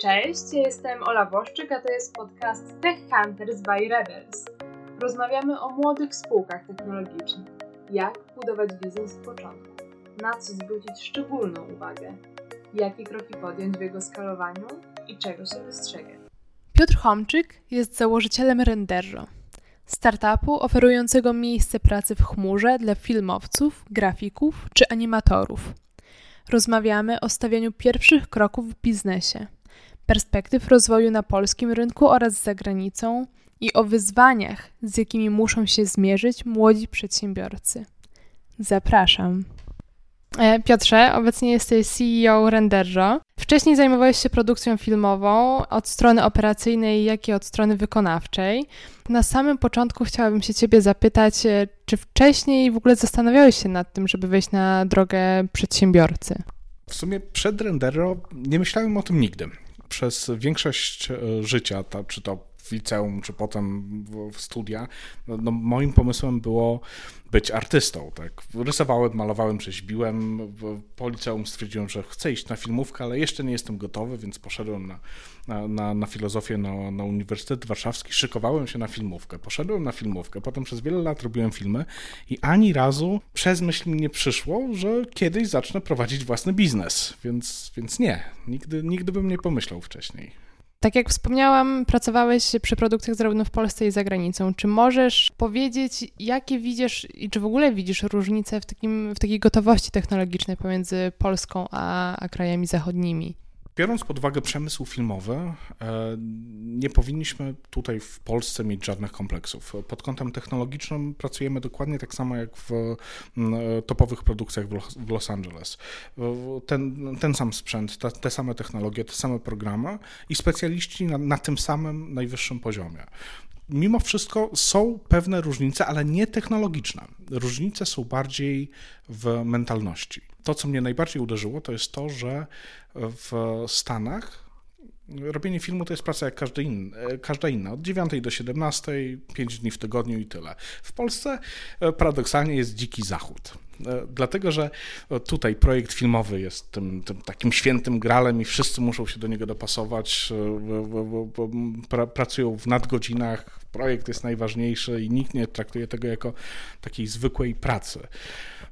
Cześć, jestem Ola Boszczyk, a to jest podcast Tech Hunters by Rebels. Rozmawiamy o młodych spółkach technologicznych. Jak budować biznes z początku? Na co zwrócić szczególną uwagę? Jakie kroki podjąć w jego skalowaniu i czego się wystrzegać? Piotr Homczyk jest założycielem Renderro, startupu oferującego miejsce pracy w chmurze dla filmowców, grafików czy animatorów. Rozmawiamy o stawianiu pierwszych kroków w biznesie – perspektyw rozwoju na polskim rynku oraz za granicą i o wyzwaniach, z jakimi muszą się zmierzyć młodzi przedsiębiorcy. Zapraszam. E, Piotrze, obecnie jesteś CEO Renderro. Wcześniej zajmowałeś się produkcją filmową od strony operacyjnej, jak i od strony wykonawczej. Na samym początku chciałabym się Ciebie zapytać, e, czy wcześniej w ogóle zastanawiałeś się nad tym, żeby wejść na drogę przedsiębiorcy? W sumie przed Renderro nie myślałem o tym nigdy przez większość e, życia, to, czy to w liceum, czy potem w studia, no, no, moim pomysłem było być artystą. Tak? Rysowałem, malowałem, rzeźbiłem. Po liceum stwierdziłem, że chcę iść na filmówkę, ale jeszcze nie jestem gotowy, więc poszedłem na, na, na, na filozofię na, na Uniwersytet Warszawski, szykowałem się na filmówkę. Poszedłem na filmówkę, potem przez wiele lat robiłem filmy i ani razu przez myśl mi nie przyszło, że kiedyś zacznę prowadzić własny biznes, więc, więc nie, nigdy, nigdy bym nie pomyślał wcześniej. Tak jak wspomniałam, pracowałeś przy produkcjach zarówno w Polsce i za granicą. Czy możesz powiedzieć, jakie widzisz i czy w ogóle widzisz różnice w, takim, w takiej gotowości technologicznej pomiędzy Polską a, a krajami zachodnimi? Biorąc pod uwagę przemysł filmowy, e, nie powinniśmy tutaj w Polsce mieć żadnych kompleksów. Pod kątem technologicznym pracujemy dokładnie tak samo jak w e, topowych produkcjach w Los Angeles. Ten, ten sam sprzęt, te, te same technologie, te same programy i specjaliści na, na tym samym najwyższym poziomie mimo wszystko są pewne różnice, ale nie technologiczne. Różnice są bardziej w mentalności. To, co mnie najbardziej uderzyło, to jest to, że w Stanach robienie filmu to jest praca jak każdy każda inna. Od 9 do 17, 5 dni w tygodniu i tyle. W Polsce e, paradoksalnie jest dziki zachód. E, dlatego, że tutaj projekt filmowy jest tym, tym, takim świętym gralem i wszyscy muszą się do niego dopasować, e, pracują w nadgodzinach, projekt jest najważniejszy i nikt nie traktuje tego jako takiej zwykłej pracy.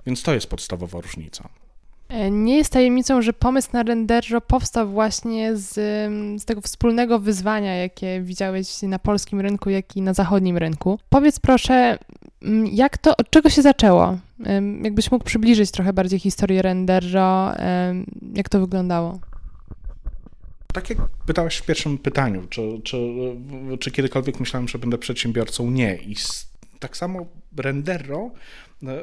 Więc to jest podstawowa różnica. E, nie jest tajemnicą, że pomysł na Renderro powstał właśnie z, z tego wspólnego wyzwania, jakie widziałeś na polskim rynku, jak i na zachodnim rynku. Powiedz proszę, jak to, od czego się zaczęło? Jakbyś mógł przybliżyć trochę bardziej historię Renderro, jak to wyglądało? Tak jak pytałeś w pierwszym pytaniu, czy, czy, czy kiedykolwiek myślałem, że będę przedsiębiorcą? Nie. I tak samo Renderro e, e,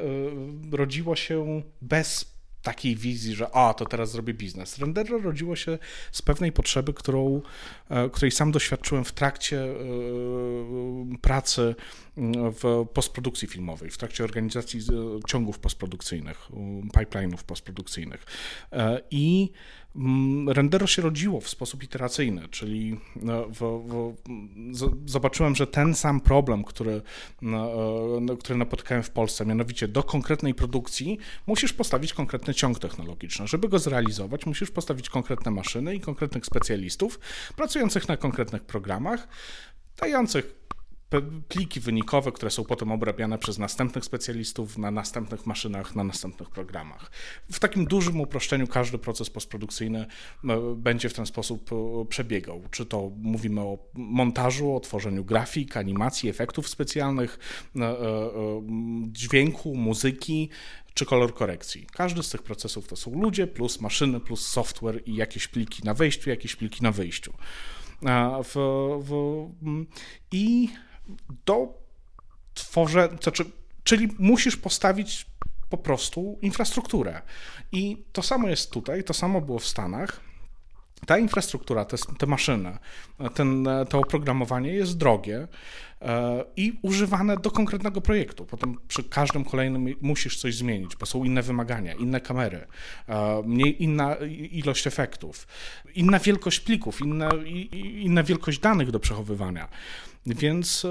rodziło się bez takiej wizji, że a, to teraz zrobię biznes. Renderro rodziło się z pewnej potrzeby, którą, e, której sam doświadczyłem w trakcie e, pracy w postprodukcji filmowej, w trakcie organizacji ciągów postprodukcyjnych, pipeline'ów postprodukcyjnych. E, I Rendero się rodziło w sposób iteracyjny, czyli w, w, zobaczyłem, że ten sam problem, który, który napotkałem w Polsce, mianowicie do konkretnej produkcji musisz postawić konkretny ciąg technologiczny. Żeby go zrealizować, musisz postawić konkretne maszyny i konkretnych specjalistów pracujących na konkretnych programach, dających pliki wynikowe, które są potem obrabiane przez następnych specjalistów na następnych maszynach, na następnych programach. W takim dużym uproszczeniu każdy proces postprodukcyjny e, będzie w ten sposób e, przebiegał. Czy to mówimy o montażu, o tworzeniu grafik, animacji, efektów specjalnych, e, dźwięku, muzyki, czy kolor korekcji. Każdy z tych procesów to są ludzie, plus maszyny, plus software i jakieś pliki na wejściu, jakieś pliki na wyjściu. W, w, I do tworzenia, znaczy, czyli musisz postawić po prostu infrastrukturę. I to samo jest tutaj, to samo było w Stanach. Ta infrastruktura, te, te maszyny, ten, to oprogramowanie jest drogie e, i używane do konkretnego projektu. Potem przy każdym kolejnym musisz coś zmienić, bo są inne wymagania, inne kamery, e, mniej, inna ilość efektów, inna wielkość plików, inna, inna wielkość danych do przechowywania. Więc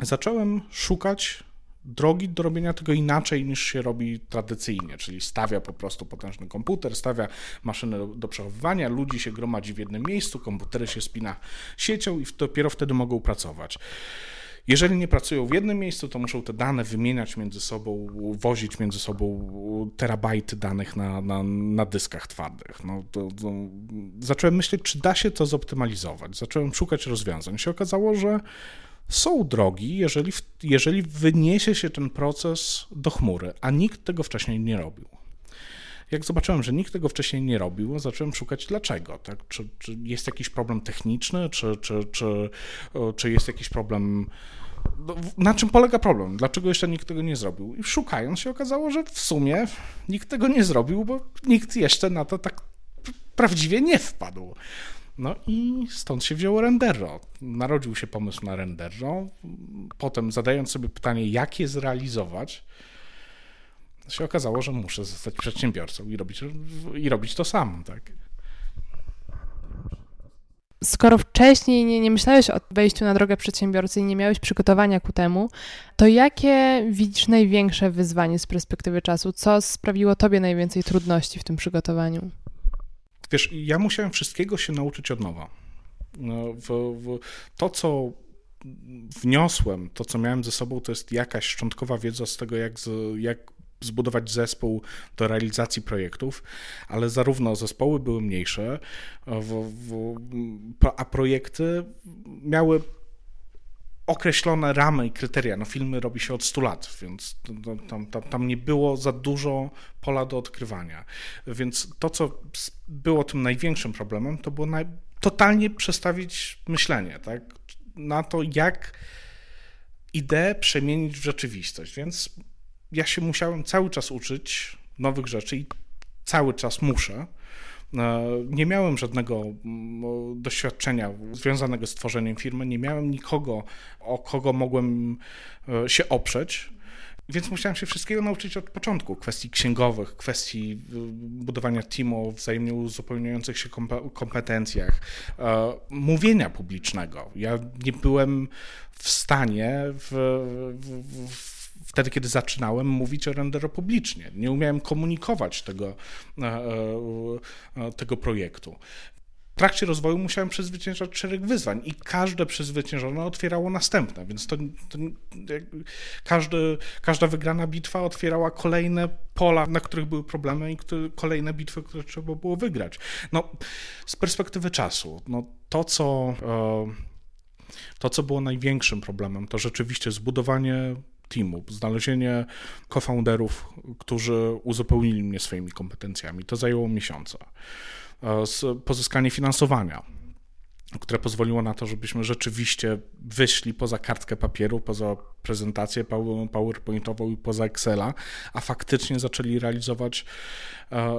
zacząłem szukać drogi do robienia tego inaczej niż się robi tradycyjnie, czyli stawia po prostu potężny komputer, stawia maszynę do, do przechowywania, ludzi się gromadzi w jednym miejscu, komputery się spina siecią i dopiero wtedy mogą pracować. Jeżeli nie pracują w jednym miejscu, to muszą te dane wymieniać między sobą, wozić między sobą terabajty danych na, na, na dyskach twardych. No, to, to zacząłem myśleć, czy da się to zoptymalizować. Zacząłem szukać rozwiązań. Się okazało, że są drogi, jeżeli, jeżeli wyniesie się ten proces do chmury, a nikt tego wcześniej nie robił. Jak zobaczyłem, że nikt tego wcześniej nie robił, zacząłem szukać dlaczego. Tak? Czy, czy jest jakiś problem techniczny, czy, czy, czy, czy jest jakiś problem. No, na czym polega problem? Dlaczego jeszcze nikt tego nie zrobił? I szukając się okazało, że w sumie nikt tego nie zrobił, bo nikt jeszcze na to tak prawdziwie nie wpadł. No i stąd się wziął Rendero. Narodził się pomysł na Rendero. Potem zadając sobie pytanie, jak je zrealizować, się okazało, że muszę zostać przedsiębiorcą i robić, i robić to sam, tak. Skoro wcześniej nie, nie myślałeś o wejściu na drogę przedsiębiorcy i nie miałeś przygotowania ku temu, to jakie widzisz największe wyzwanie z perspektywy czasu? Co sprawiło tobie najwięcej trudności w tym przygotowaniu? Wiesz, ja musiałem wszystkiego się nauczyć od nowa. No, w, w, to, co wniosłem, to, co miałem ze sobą, to jest jakaś szczątkowa wiedza z tego, jak, z, jak zbudować zespół do realizacji projektów, ale zarówno zespoły były mniejsze, a projekty miały określone ramy i kryteria. No filmy robi się od 100 lat, więc tam, tam, tam nie było za dużo pola do odkrywania. Więc to, co było tym największym problemem, to było naj... totalnie przestawić myślenie tak? na to, jak ideę przemienić w rzeczywistość. Więc ja się musiałem cały czas uczyć nowych rzeczy i cały czas muszę. E, nie miałem żadnego mm, doświadczenia związanego z tworzeniem firmy, nie miałem nikogo, o kogo mogłem e, się oprzeć. Więc musiałem się wszystkiego nauczyć od początku. Kwestii księgowych, kwestii e, budowania teamu, wzajemnie uzupełniających się kompetencjach, mówienia publicznego. Ja nie byłem w stanie w, w, w wtedy, kiedy zaczynałem mówić o Rendero publicznie. Nie umiałem komunikować tego, e, e, tego projektu. W trakcie rozwoju musiałem przezwyciężać szereg wyzwań i każde przezwyciężone otwierało następne, więc to, to każdy, każda wygrana bitwa otwierała kolejne pola, na których były problemy i które, kolejne bitwy, które trzeba było wygrać. No, z perspektywy czasu, no, to co... E, to, co było największym problemem, to rzeczywiście zbudowanie teamu, znalezienie co-founderów, którzy uzupełnili mnie swoimi kompetencjami. To zajęło miesiące. E, pozyskanie finansowania, które pozwoliło na to, żebyśmy rzeczywiście wyszli poza kartkę papieru, poza prezentację PowerPointową i poza Excela, a faktycznie zaczęli realizować, e,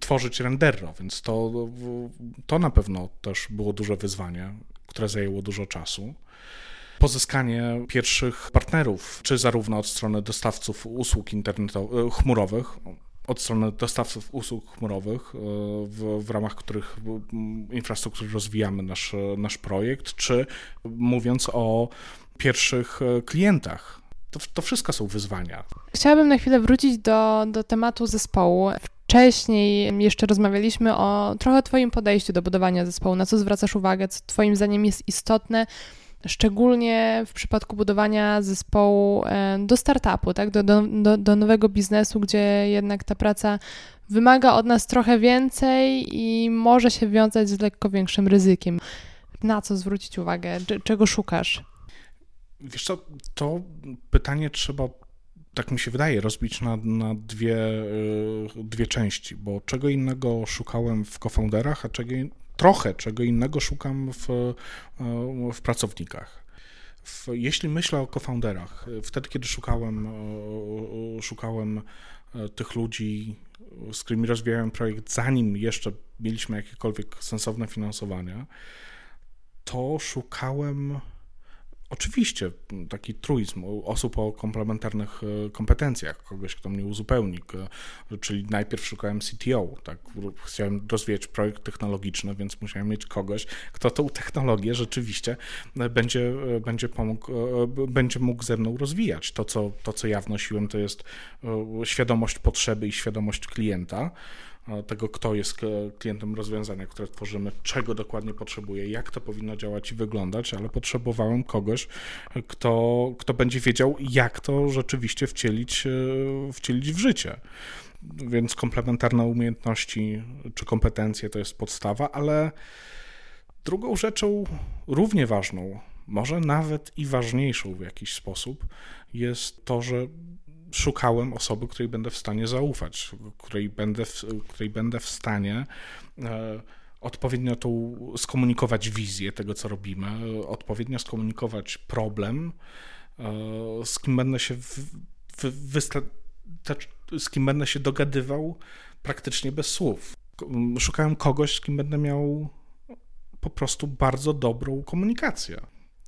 tworzyć Renderro, więc to, to na pewno też było duże wyzwanie, które zajęło dużo czasu pozyskanie pierwszych partnerów, czy zarówno od strony dostawców usług internetowych, e, chmurowych, od strony dostawców usług chmurowych, e, w, w ramach których infrastruktury rozwijamy nasz, nasz projekt, czy mówiąc o pierwszych e, klientach. To, to wszystko są wyzwania. Chciałabym na chwilę wrócić do, do tematu zespołu. Wcześniej jeszcze rozmawialiśmy o trochę Twoim podejściu do budowania zespołu, na co zwracasz uwagę, co Twoim zdaniem jest istotne szczególnie w przypadku budowania zespołu e, do startupu, tak? do, do, do nowego biznesu, gdzie jednak ta praca wymaga od nas trochę więcej i może się wiązać z lekko większym ryzykiem. Na co zwrócić uwagę? Czego szukasz? Wiesz co, to pytanie trzeba, tak mi się wydaje, rozbić na, na dwie, e, dwie części, bo czego innego szukałem w cofounderach, a czego, trochę czego innego szukam w, e, w pracownikach. W, jeśli myślę o cofounderach, wtedy kiedy szukałem, szukałem e, tych ludzi, z którymi rozwijałem projekt, zanim jeszcze mieliśmy jakiekolwiek sensowne finansowanie, to szukałem Oczywiście, taki truizm osób o komplementarnych e, kompetencjach, kogoś, kto mnie uzupełni, czyli najpierw szukałem CTO, tak, chciałem rozwijać projekt technologiczny, więc musiałem mieć kogoś, kto tą technologię rzeczywiście e, będzie, e, będzie, pomógł, będzie mógł ze mną rozwijać. To co, to, co ja wnosiłem, to jest świadomość potrzeby i świadomość klienta, tego, kto jest klientem rozwiązania, które tworzymy, czego dokładnie potrzebuje, jak to powinno działać i wyglądać, ale potrzebowałem kogoś, kto, kto będzie wiedział, jak to rzeczywiście wcielić, e, wcielić w życie. Więc komplementarne umiejętności czy kompetencje to jest podstawa, ale drugą rzeczą równie ważną, może nawet i ważniejszą w jakiś sposób, jest to, że szukałem osoby, której będę w stanie zaufać, której będę w, której będę w stanie e, odpowiednio tą skomunikować wizję tego, co robimy, odpowiednio skomunikować problem, e, z kim będę się w, w, z kim będę się dogadywał praktycznie bez słów. Szukałem kogoś, z kim będę miał po prostu bardzo dobrą komunikację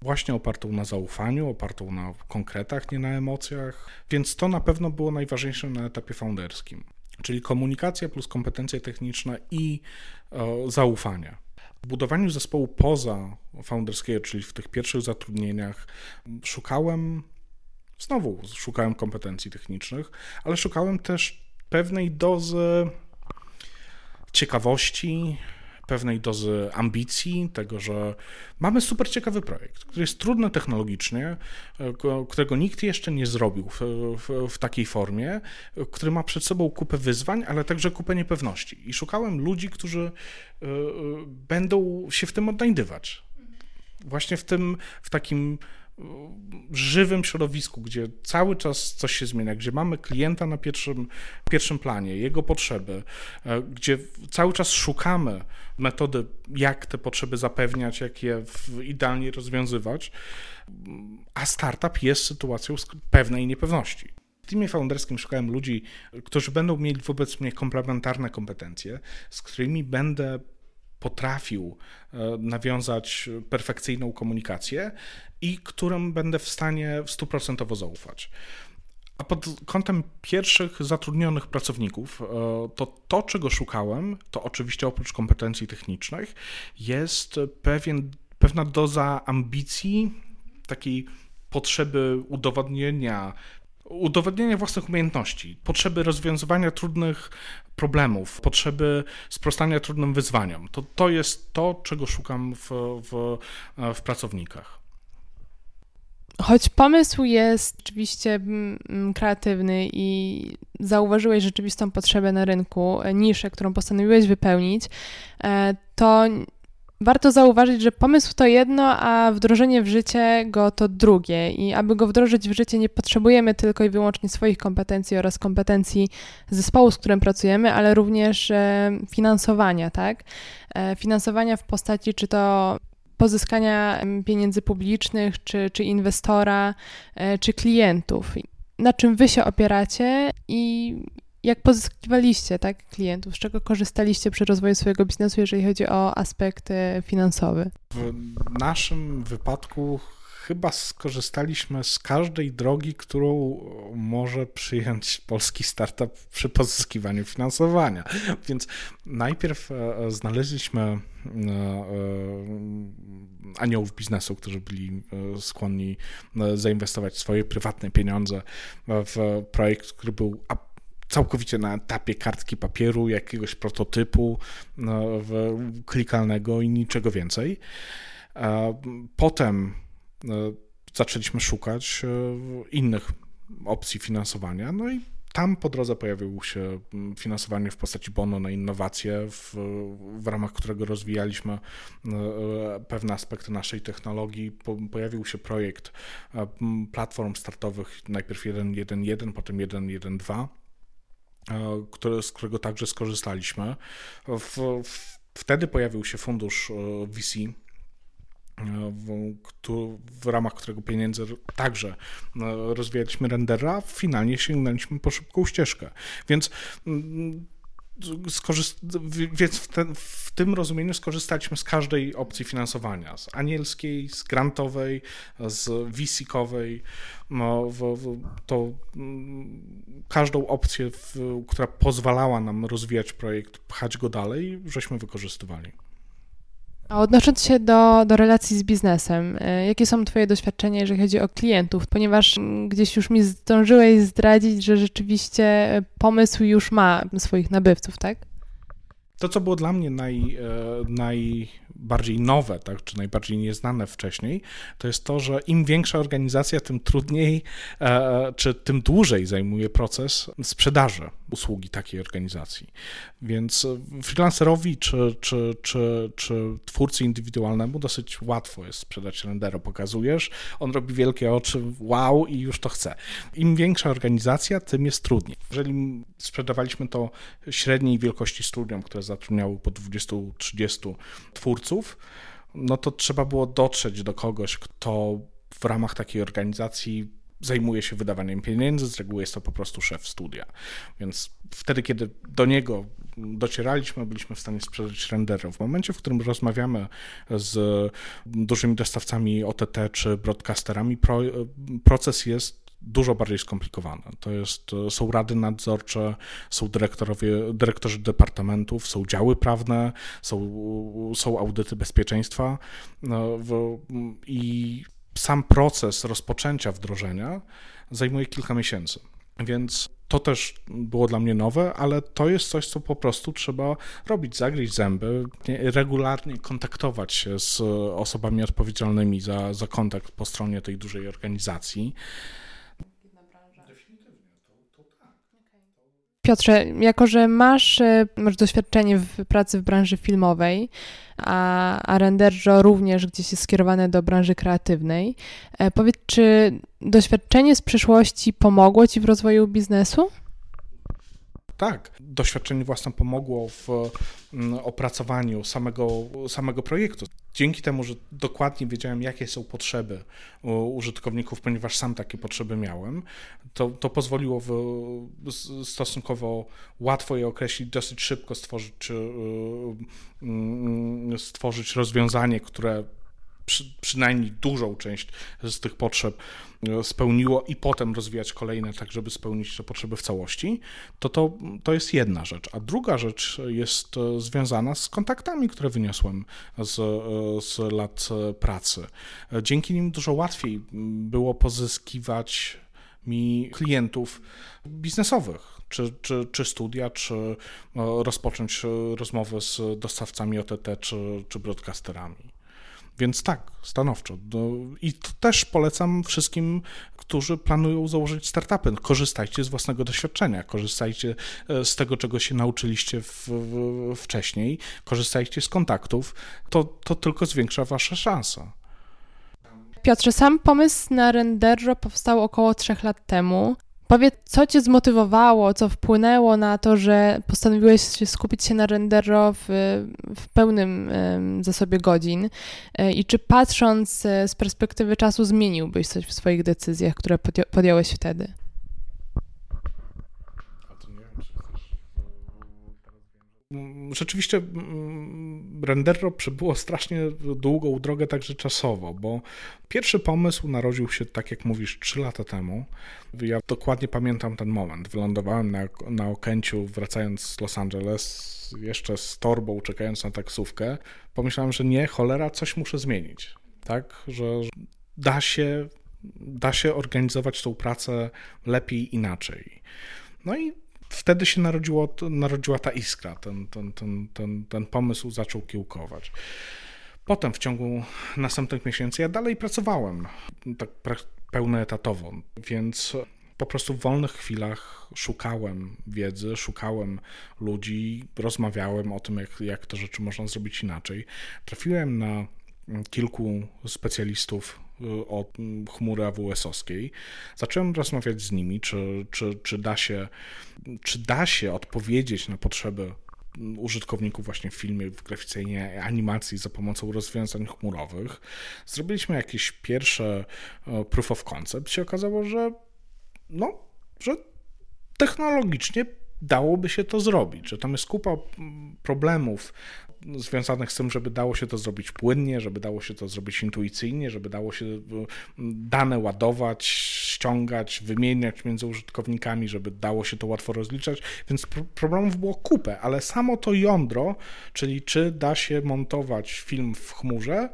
właśnie opartą na zaufaniu, opartą na konkretach, nie na emocjach, więc to na pewno było najważniejsze na etapie founderskim, czyli komunikacja plus kompetencje techniczne i e, zaufanie. W budowaniu zespołu poza founderskiego, czyli w tych pierwszych zatrudnieniach, szukałem, znowu szukałem kompetencji technicznych, ale szukałem też pewnej dozy ciekawości, pewnej dozy ambicji, tego, że mamy super ciekawy projekt, który jest trudny technologicznie, e, którego nikt jeszcze nie zrobił w, w, w, takiej formie, który ma przed sobą kupę wyzwań, ale także kupę niepewności. I szukałem ludzi, którzy e, e, będą się w tym odnajdywać. Właśnie w tym, w takim żywym środowisku, gdzie cały czas coś się zmienia, gdzie mamy klienta na pierwszym, pierwszym planie, jego potrzeby, e, gdzie cały czas szukamy metody, jak te potrzeby zapewniać, jak je idealnie rozwiązywać, a startup jest sytuacją pewnej niepewności. W teamie founderskim szukałem ludzi, którzy będą mieli wobec mnie komplementarne kompetencje, z którymi będę potrafił e, nawiązać perfekcyjną komunikację i którym będę w stanie stuprocentowo zaufać. A pod kątem pierwszych zatrudnionych pracowników, e, to to, czego szukałem, to oczywiście oprócz kompetencji technicznych, jest pewien, pewna doza ambicji, takiej potrzeby udowodnienia udowodnienia własnych umiejętności, potrzeby rozwiązywania trudnych problemów, potrzeby sprostania trudnym wyzwaniom. To, to jest to, czego szukam w, w, w pracownikach. Choć pomysł jest oczywiście mm, mm, kreatywny i zauważyłeś rzeczywistą potrzebę na rynku, niszę, którą postanowiłeś wypełnić, e, to Warto zauważyć, że pomysł to jedno, a wdrożenie w życie go to drugie. I aby go wdrożyć w życie, nie potrzebujemy tylko i wyłącznie swoich kompetencji oraz kompetencji zespołu, z którym pracujemy, ale również e, finansowania, tak? E, finansowania w postaci czy to pozyskania pieniędzy publicznych, czy, czy inwestora, e, czy klientów. Na czym wy się opieracie i jak pozyskiwaliście tak, klientów? Z czego korzystaliście przy rozwoju swojego biznesu, jeżeli chodzi o aspekt finansowy? W naszym wypadku chyba skorzystaliśmy z każdej drogi, którą może przyjąć polski startup przy pozyskiwaniu finansowania. Więc najpierw e, znaleźliśmy e, e, aniołów biznesu, którzy byli skłonni zainwestować swoje prywatne pieniądze w projekt, który był całkowicie na etapie kartki papieru, jakiegoś prototypu no, klikalnego i niczego więcej. Potem no, zaczęliśmy szukać e, innych opcji finansowania, no i tam po drodze pojawiło się finansowanie w postaci bono na innowacje, w, w ramach którego rozwijaliśmy e, pewne aspekty naszej technologii. Po, pojawił się projekt e, platform startowych, najpierw 1.1.1, potem 1.1.2 E, które, z którego także skorzystaliśmy. W, w, wtedy pojawił się fundusz e, VC, e, w, w, ramach którego pieniędzy także rozwijaliśmy rendera, finalnie sięgnęliśmy po szybką ścieżkę. Więc więc w, ten, w, tym rozumieniu skorzystaliśmy z każdej opcji finansowania, z anielskiej, z grantowej, z VC-kowej, no, w, w, to mm, każdą opcję, która pozwalała nam rozwijać projekt, pchać go dalej, żeśmy wykorzystywali. A odnosząc się do, do relacji z biznesem, e, jakie są Twoje doświadczenia, jeżeli chodzi o klientów? Ponieważ mm, gdzieś już mi zdążyłeś zdradzić, że rzeczywiście e, pomysł już ma swoich nabywców, tak? To, co było dla mnie naj, e, naj bardziej nowe, tak, czy najbardziej nieznane wcześniej, to jest to, że im większa organizacja, tym trudniej, e, czy tym dłużej zajmuje proces sprzedaży usługi takiej organizacji. Więc freelancerowi czy, czy, czy, czy twórcy indywidualnemu dosyć łatwo jest sprzedać rendero. Pokazujesz, on robi wielkie oczy, wow i już to chce. Im większa organizacja, tym jest trudniej. Jeżeli sprzedawaliśmy to średniej wielkości studium, które zatrudniało po 20-30 twórców, no to trzeba było dotrzeć do kogoś, kto w ramach takiej organizacji zajmuje się wydawaniem pieniędzy, z reguły jest to po prostu szef studia. Więc wtedy, kiedy do niego docieraliśmy, byliśmy w stanie sprzedać rendery. W momencie, w którym rozmawiamy z dużymi dostawcami OTT czy broadcasterami, proces jest dużo bardziej skomplikowane. To jest, są rady nadzorcze, są dyrektorowie, dyrektorzy departamentów, są działy prawne, są, są audyty bezpieczeństwa no, i sam proces rozpoczęcia wdrożenia zajmuje kilka miesięcy. Więc to też było dla mnie nowe, ale to jest coś, co po prostu trzeba robić, zagryźć zęby, regularnie kontaktować się z osobami odpowiedzialnymi za, za kontakt po stronie tej dużej organizacji. Piotrze, jako że masz, e, masz doświadczenie w pracy w branży filmowej, a, a Renderjo również gdzieś jest skierowane do branży kreatywnej, e, powiedz, czy doświadczenie z przeszłości pomogło Ci w rozwoju biznesu? Tak, doświadczenie własne pomogło w mm, opracowaniu samego, samego projektu. Dzięki temu, że dokładnie wiedziałem, jakie są potrzeby użytkowników, ponieważ sam takie potrzeby miałem, to, to pozwoliło w, stosunkowo łatwo je określić, dosyć szybko stworzyć, y, y, stworzyć rozwiązanie, które przy, przynajmniej dużą część z tych potrzeb e, spełniło i potem rozwijać kolejne, tak żeby spełnić te potrzeby w całości, to, to to jest jedna rzecz. A druga rzecz jest e, związana z kontaktami, które wyniosłem z, e, z lat pracy. Dzięki nim dużo łatwiej było pozyskiwać mi klientów biznesowych, czy, czy, czy studia, czy rozpocząć rozmowę z dostawcami OTT, czy, czy broadcasterami. Więc tak, stanowczo. I to też polecam wszystkim, którzy planują założyć startupy. Korzystajcie z własnego doświadczenia, korzystajcie e, z tego, czego się nauczyliście w, w, wcześniej, korzystajcie z kontaktów. To, to tylko zwiększa wasze szanse. Piotrze, sam pomysł na Renderro powstał około trzech lat temu. Powiedz, co cię zmotywowało, co wpłynęło na to, że postanowiłeś się skupić się na Rendero w, w pełnym zasobie godzin e, i czy patrząc e, z perspektywy czasu zmieniłbyś coś w swoich decyzjach, które podjąłeś wtedy? Rzeczywiście Renderro przebyło strasznie długą drogę także czasowo, bo pierwszy pomysł narodził się, tak jak mówisz, 3 lata temu. Ja dokładnie pamiętam ten moment. Wylądowałem na, na Okęciu, wracając z Los Angeles, jeszcze z torbą, czekając na taksówkę. Pomyślałem, że nie, cholera, coś muszę zmienić. Tak, że da się, da się organizować tą pracę lepiej, inaczej. No i wtedy się narodziło, narodziła ta iskra, ten, ten, ten, ten, ten pomysł zaczął kiełkować. Potem w ciągu następnych miesięcy ja dalej pracowałem, tak pełnoetatowo, więc po prostu w wolnych chwilach szukałem wiedzy, szukałem ludzi, rozmawiałem o tym, jak, jak te rzeczy można zrobić inaczej. Trafiłem na kilku specjalistów o chmury AWS-owskiej. Zacząłem rozmawiać z nimi, czy, czy, czy, da się, czy da się odpowiedzieć na potrzeby użytkowników właśnie w filmie, w grafice animacji za pomocą rozwiązań chmurowych. Zrobiliśmy jakieś pierwsze e, proof of concept. Się okazało, że no, że technologicznie dałoby się to zrobić, że tam jest kupa problemów związanych z tym, żeby dało się to zrobić płynnie, żeby dało się to zrobić intuicyjnie, żeby dało się dane ładować, ściągać, wymieniać między użytkownikami, żeby dało się to łatwo rozliczać, więc problemów było kupę, ale samo to jądro, czyli czy da się montować film w chmurze,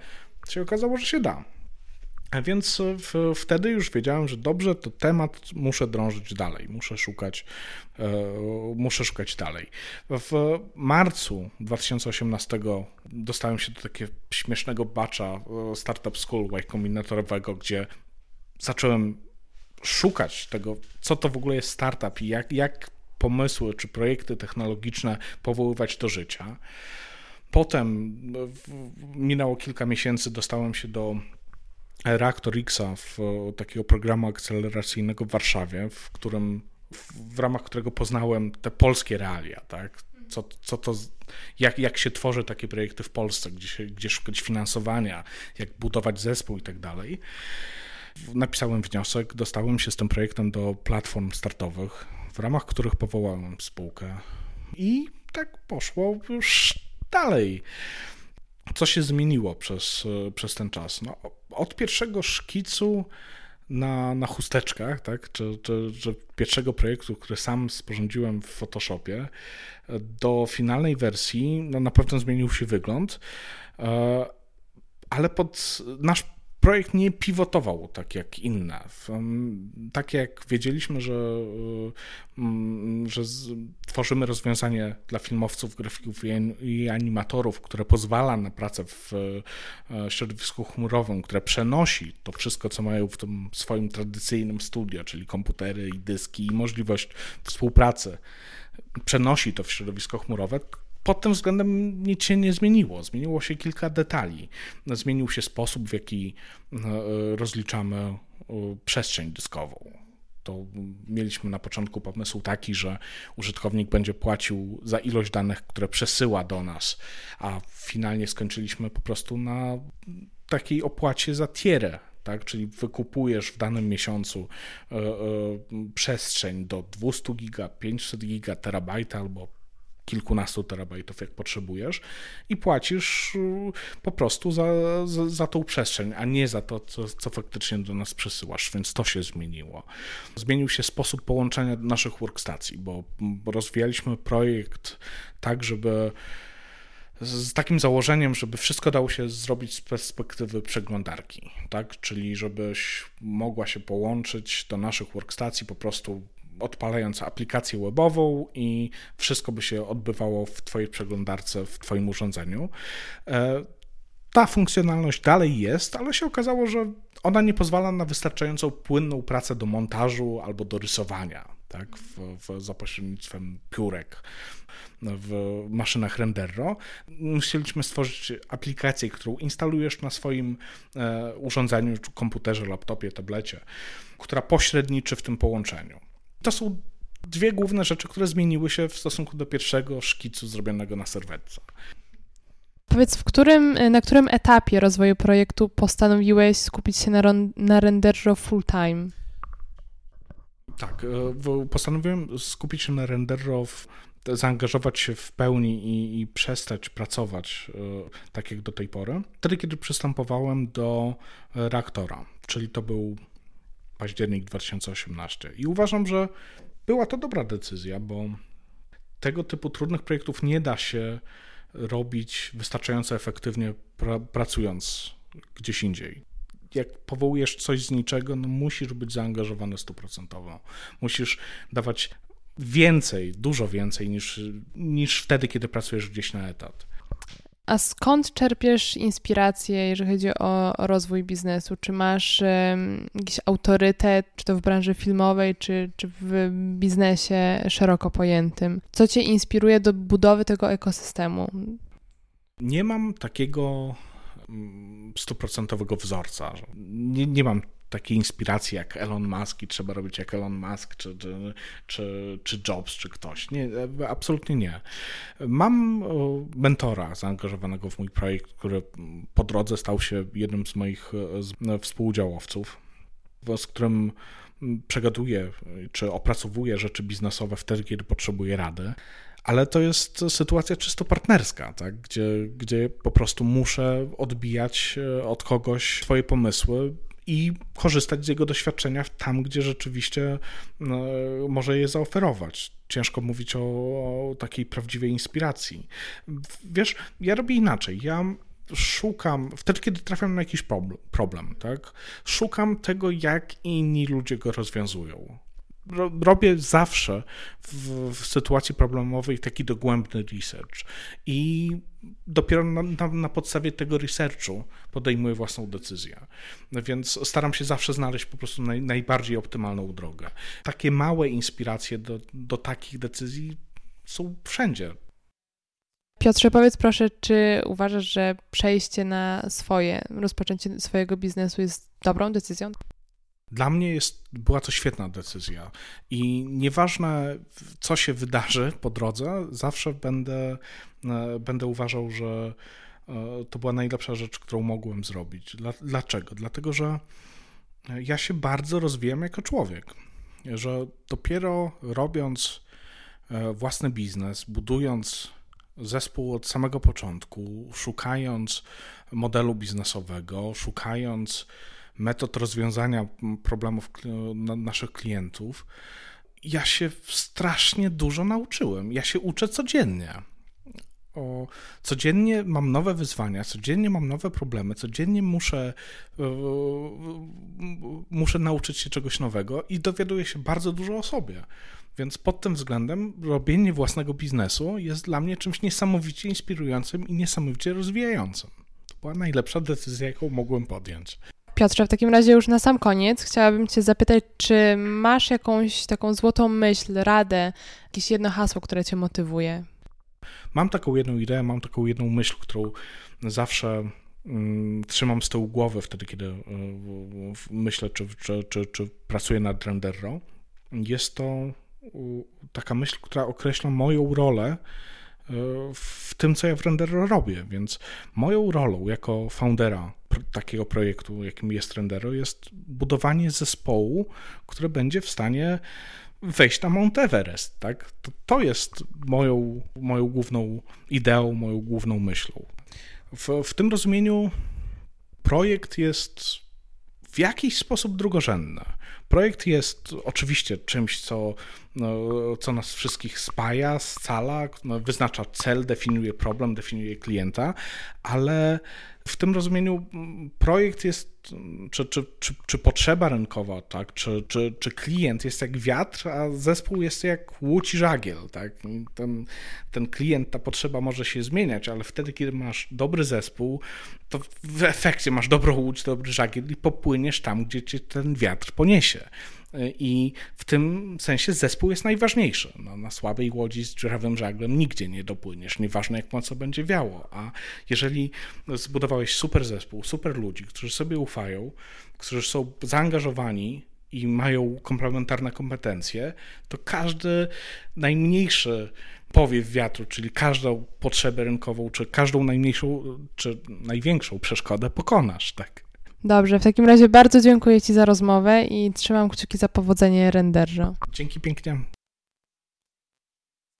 się okazało, że się da. A więc w, wtedy już wiedziałem, że dobrze, to temat muszę drążyć dalej, muszę szukać, e, muszę szukać dalej. W marcu 2018 dostałem się do takiego śmiesznego bacza e, Startup School Y Combinatorowego, gdzie zacząłem szukać tego, co to w ogóle jest startup i jak, jak pomysły czy projekty technologiczne powoływać do życia. Potem minęło kilka miesięcy, dostałem się do reaktor Xa, w takiego programu akceleracyjnego w Warszawie, w którym w, w ramach którego poznałem te polskie realia, tak? Co, co to, jak, jak się tworzy takie projekty w Polsce, gdzie, się, gdzie szukać finansowania, jak budować zespół i tak dalej. Napisałem wniosek, dostałem się z tym projektem do platform startowych, w ramach których powołałem spółkę i tak poszło już dalej. Co się zmieniło przez, przez ten czas? No, od pierwszego szkicu na, na chusteczkach, tak, czy, czy, czy pierwszego projektu, który sam sporządziłem w Photoshopie, do finalnej wersji, no na pewno zmienił się wygląd, e, ale pod nasz projekt nie pivotował tak jak inne. Tak jak wiedzieliśmy, że, że tworzymy rozwiązanie dla filmowców, grafików i animatorów, które pozwala na pracę w e, środowisku chmurowym, które przenosi to wszystko, co mają w tym swoim tradycyjnym studio, czyli komputery i dyski i możliwość współpracy, przenosi to w środowisko chmurowe, pod tym względem nic się nie zmieniło. Zmieniło się kilka detali. Zmienił się sposób, w jaki e, rozliczamy e, przestrzeń dyskową. To mieliśmy na początku pomysł taki, że użytkownik będzie płacił za ilość danych, które przesyła do nas, a finalnie skończyliśmy po prostu na takiej opłacie za tierę, tak? czyli wykupujesz w danym miesiącu y, y, przestrzeń do 200 giga, 500 giga, terabajta albo kilkunastu terabajtów, jak potrzebujesz, i płacisz y, po prostu za, za, za tą przestrzeń, a nie za to, co, co faktycznie do nas przesyłasz, więc to się zmieniło. Zmienił się sposób połączenia naszych workstacji, bo, rozwijaliśmy projekt tak, żeby z takim założeniem, żeby wszystko dało się zrobić z perspektywy przeglądarki, tak? Czyli żebyś mogła się połączyć do naszych workstacji po prostu odpalając aplikację webową i wszystko by się odbywało w Twojej przeglądarce, w Twoim urządzeniu. E, ta funkcjonalność dalej jest, ale się okazało, że ona nie pozwala na wystarczającą płynną pracę do montażu albo do rysowania, tak, w, w, za pośrednictwem piórek w maszynach Renderro. Musieliśmy stworzyć aplikację, którą instalujesz na swoim e, urządzeniu, komputerze, laptopie, tablecie, która pośredniczy w tym połączeniu. To są dwie główne rzeczy, które zmieniły się w stosunku do pierwszego szkicu zrobionego na serwetce. Powiedz, w którym, na którym etapie rozwoju projektu postanowiłeś skupić się na, na renderze full time? Tak, e, postanowiłem skupić się na renderze, zaangażować się w pełni i, i, przestać pracować e, tak jak do tej pory. Wtedy, kiedy przystępowałem do reaktora, czyli to był październik 2018. I uważam, że była to dobra decyzja, bo tego typu trudnych projektów nie da się robić wystarczająco efektywnie pra pracując gdzieś indziej. Jak powołujesz coś z niczego, no musisz być zaangażowany stuprocentowo. Musisz dawać więcej, dużo więcej niż, niż wtedy, kiedy pracujesz gdzieś na etat. A skąd czerpiesz inspirację, jeżeli chodzi o, rozwój biznesu? Czy masz jakiś autorytet, czy to w branży filmowej, czy, czy w biznesie szeroko pojętym? Co cię inspiruje do budowy tego ekosystemu? Nie mam takiego mm, stuprocentowego wzorca. Nie, nie mam takiej inspiracji jak Elon Musk i trzeba robić jak Elon Musk, czy, czy, czy, czy Jobs, czy ktoś. Nie, absolutnie nie. Mam mentora zaangażowanego w mój projekt, który po drodze stał się jednym z moich współudziałowców, z którym przegaduje czy opracowuje rzeczy biznesowe wtedy, kiedy potrzebuje rady, ale to jest sytuacja czysto partnerska, tak? gdzie, gdzie po prostu muszę odbijać e, od kogoś swoje pomysły i korzystać z jego doświadczenia tam, gdzie rzeczywiście no, może je zaoferować. Ciężko mówić o, o takiej prawdziwej inspiracji. Wiesz, ja robię inaczej. Ja szukam, wtedy kiedy trafiam na jakiś problem, problem tak? szukam tego, jak inni ludzie go rozwiązują robię zawsze w, w, sytuacji problemowej taki dogłębny research i dopiero na, na, na, podstawie tego researchu podejmuję własną decyzję. Więc staram się zawsze znaleźć po prostu naj, najbardziej optymalną drogę. Takie małe inspiracje do, do takich decyzji są wszędzie. Piotrze, powiedz proszę, czy uważasz, że przejście na swoje, rozpoczęcie swojego biznesu jest dobrą decyzją? Dla mnie jest, była to świetna decyzja i nieważne, co się wydarzy po drodze, zawsze będę, e, będę uważał, że e, to była najlepsza rzecz, którą mogłem zrobić. Dlaczego? Dlatego, że ja się bardzo rozwijam jako człowiek, że dopiero robiąc e, własny biznes, budując zespół od samego początku, szukając modelu biznesowego, szukając metod rozwiązania problemów naszych klientów, ja się strasznie dużo nauczyłem. Ja się uczę codziennie. O, codziennie mam nowe wyzwania, codziennie mam nowe problemy, codziennie muszę, e, muszę nauczyć się czegoś nowego i dowiaduję się bardzo dużo o sobie. Więc pod tym względem robienie własnego biznesu jest dla mnie czymś niesamowicie inspirującym i niesamowicie rozwijającym. To była najlepsza decyzja, jaką mogłem podjąć. Piotrze, w takim razie już na sam koniec chciałabym Cię zapytać, czy masz jakąś taką złotą myśl, radę, jakieś jedno hasło, które Cię motywuje? Mam taką jedną ideę, mam taką jedną myśl, którą zawsze mm, trzymam z tyłu głowy wtedy, kiedy y, myślę, czy, czy, czy, czy pracuję nad Renderro. Jest to taka myśl, która określa moją rolę w tym, co ja w Renderro robię, więc moją rolą jako foundera takiego projektu, jakim jest Rendero, jest budowanie zespołu, które będzie w stanie wejść na Mount Everest. Tak? To, to jest moją, moją główną ideą, moją główną myślą. W, w tym rozumieniu projekt jest w jakiś sposób drugorzędny. Projekt jest oczywiście czymś, co, no, co nas wszystkich spaja, scala, no, wyznacza cel, definiuje problem, definiuje klienta, ale w tym rozumieniu projekt jest, czy, czy, czy, czy potrzeba rynkowa, tak, czy, czy, czy klient jest jak wiatr, a zespół jest jak łódź i żagiel. Tak? Ten, ten klient, ta potrzeba może się zmieniać, ale wtedy, kiedy masz dobry zespół, to w efekcie masz dobrą łódź, dobry żagiel i popłyniesz tam, gdzie cię ten wiatr poniesie. I w tym sensie zespół jest najważniejszy. No, na słabej łodzi z dziurawym żaglem nigdzie nie dopłyniesz, nieważne jak mocno będzie wiało. A jeżeli zbudowałeś super zespół, super ludzi, którzy sobie ufają, którzy są zaangażowani i mają komplementarne kompetencje, to każdy najmniejszy powiew wiatru, czyli każdą potrzebę rynkową, czy każdą najmniejszą, czy największą przeszkodę pokonasz, tak? Dobrze, w takim razie bardzo dziękuję Ci za rozmowę i trzymam kciuki za powodzenie renderza. Dzięki pięknie.